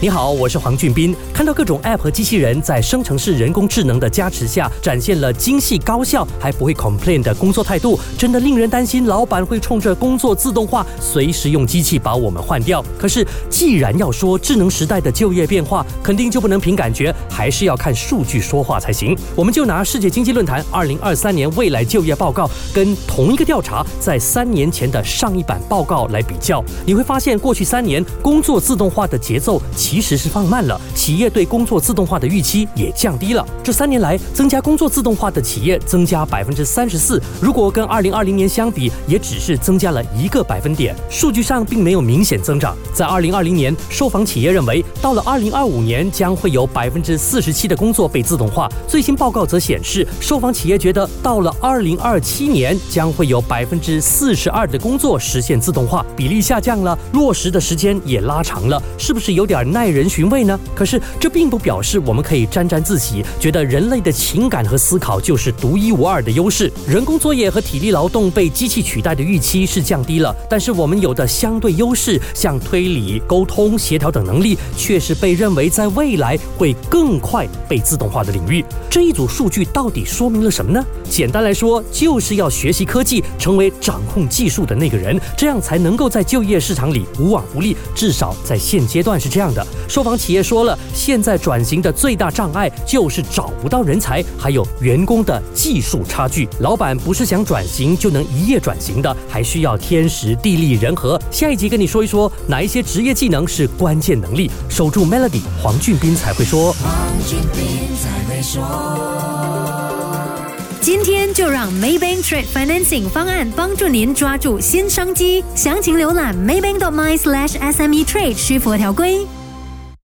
你好，我是黄俊斌。看到各种 App 和机器人在生成式人工智能的加持下，展现了精细高效还不会 complain 的工作态度，真的令人担心，老板会冲着工作自动化，随时用机器把我们换掉。可是，既然要说智能时代的就业变化，肯定就不能凭感觉，还是要看数据说话才行。我们就拿世界经济论坛二零二三年未来就业报告跟同一个调查在三年前的上一版报告来比较，你会发现，过去三年工作自动化的节奏。其实是放慢了，企业对工作自动化的预期也降低了。这三年来，增加工作自动化的企业增加百分之三十四，如果跟二零二零年相比，也只是增加了一个百分点，数据上并没有明显增长。在二零二零年，受访企业认为，到了二零二五年将会有百分之四十七的工作被自动化。最新报告则显示，受访企业觉得到了二零二七年将会有百分之四十二的工作实现自动化，比例下降了，落实的时间也拉长了，是不是有点耐人寻味呢？可是这并不表示我们可以沾沾自喜，觉得人类的情感和思考就是独一无二的优势。人工作业和体力劳动被机器取代的预期是降低了，但是我们有的相对优势，像推理、沟通、协调等能力，却是被认为在未来会更快被自动化的领域。这一组数据到底说明了什么呢？简单来说，就是要学习科技，成为掌控技术的那个人，这样才能够在就业市场里无往不利。至少在现阶段是这样的。受访企业说了，现在转型的最大障碍就是找不到人才，还有员工的技术差距。老板不是想转型就能一夜转型的，还需要天时地利人和。下一集跟你说一说哪一些职业技能是关键能力。守住 Melody，黄俊斌才会说。黄俊斌才会说。今天就让 Maybank Trade Financing 方案帮助您抓住新商机。详情浏览 maybank.my/sme trade，需符合条规。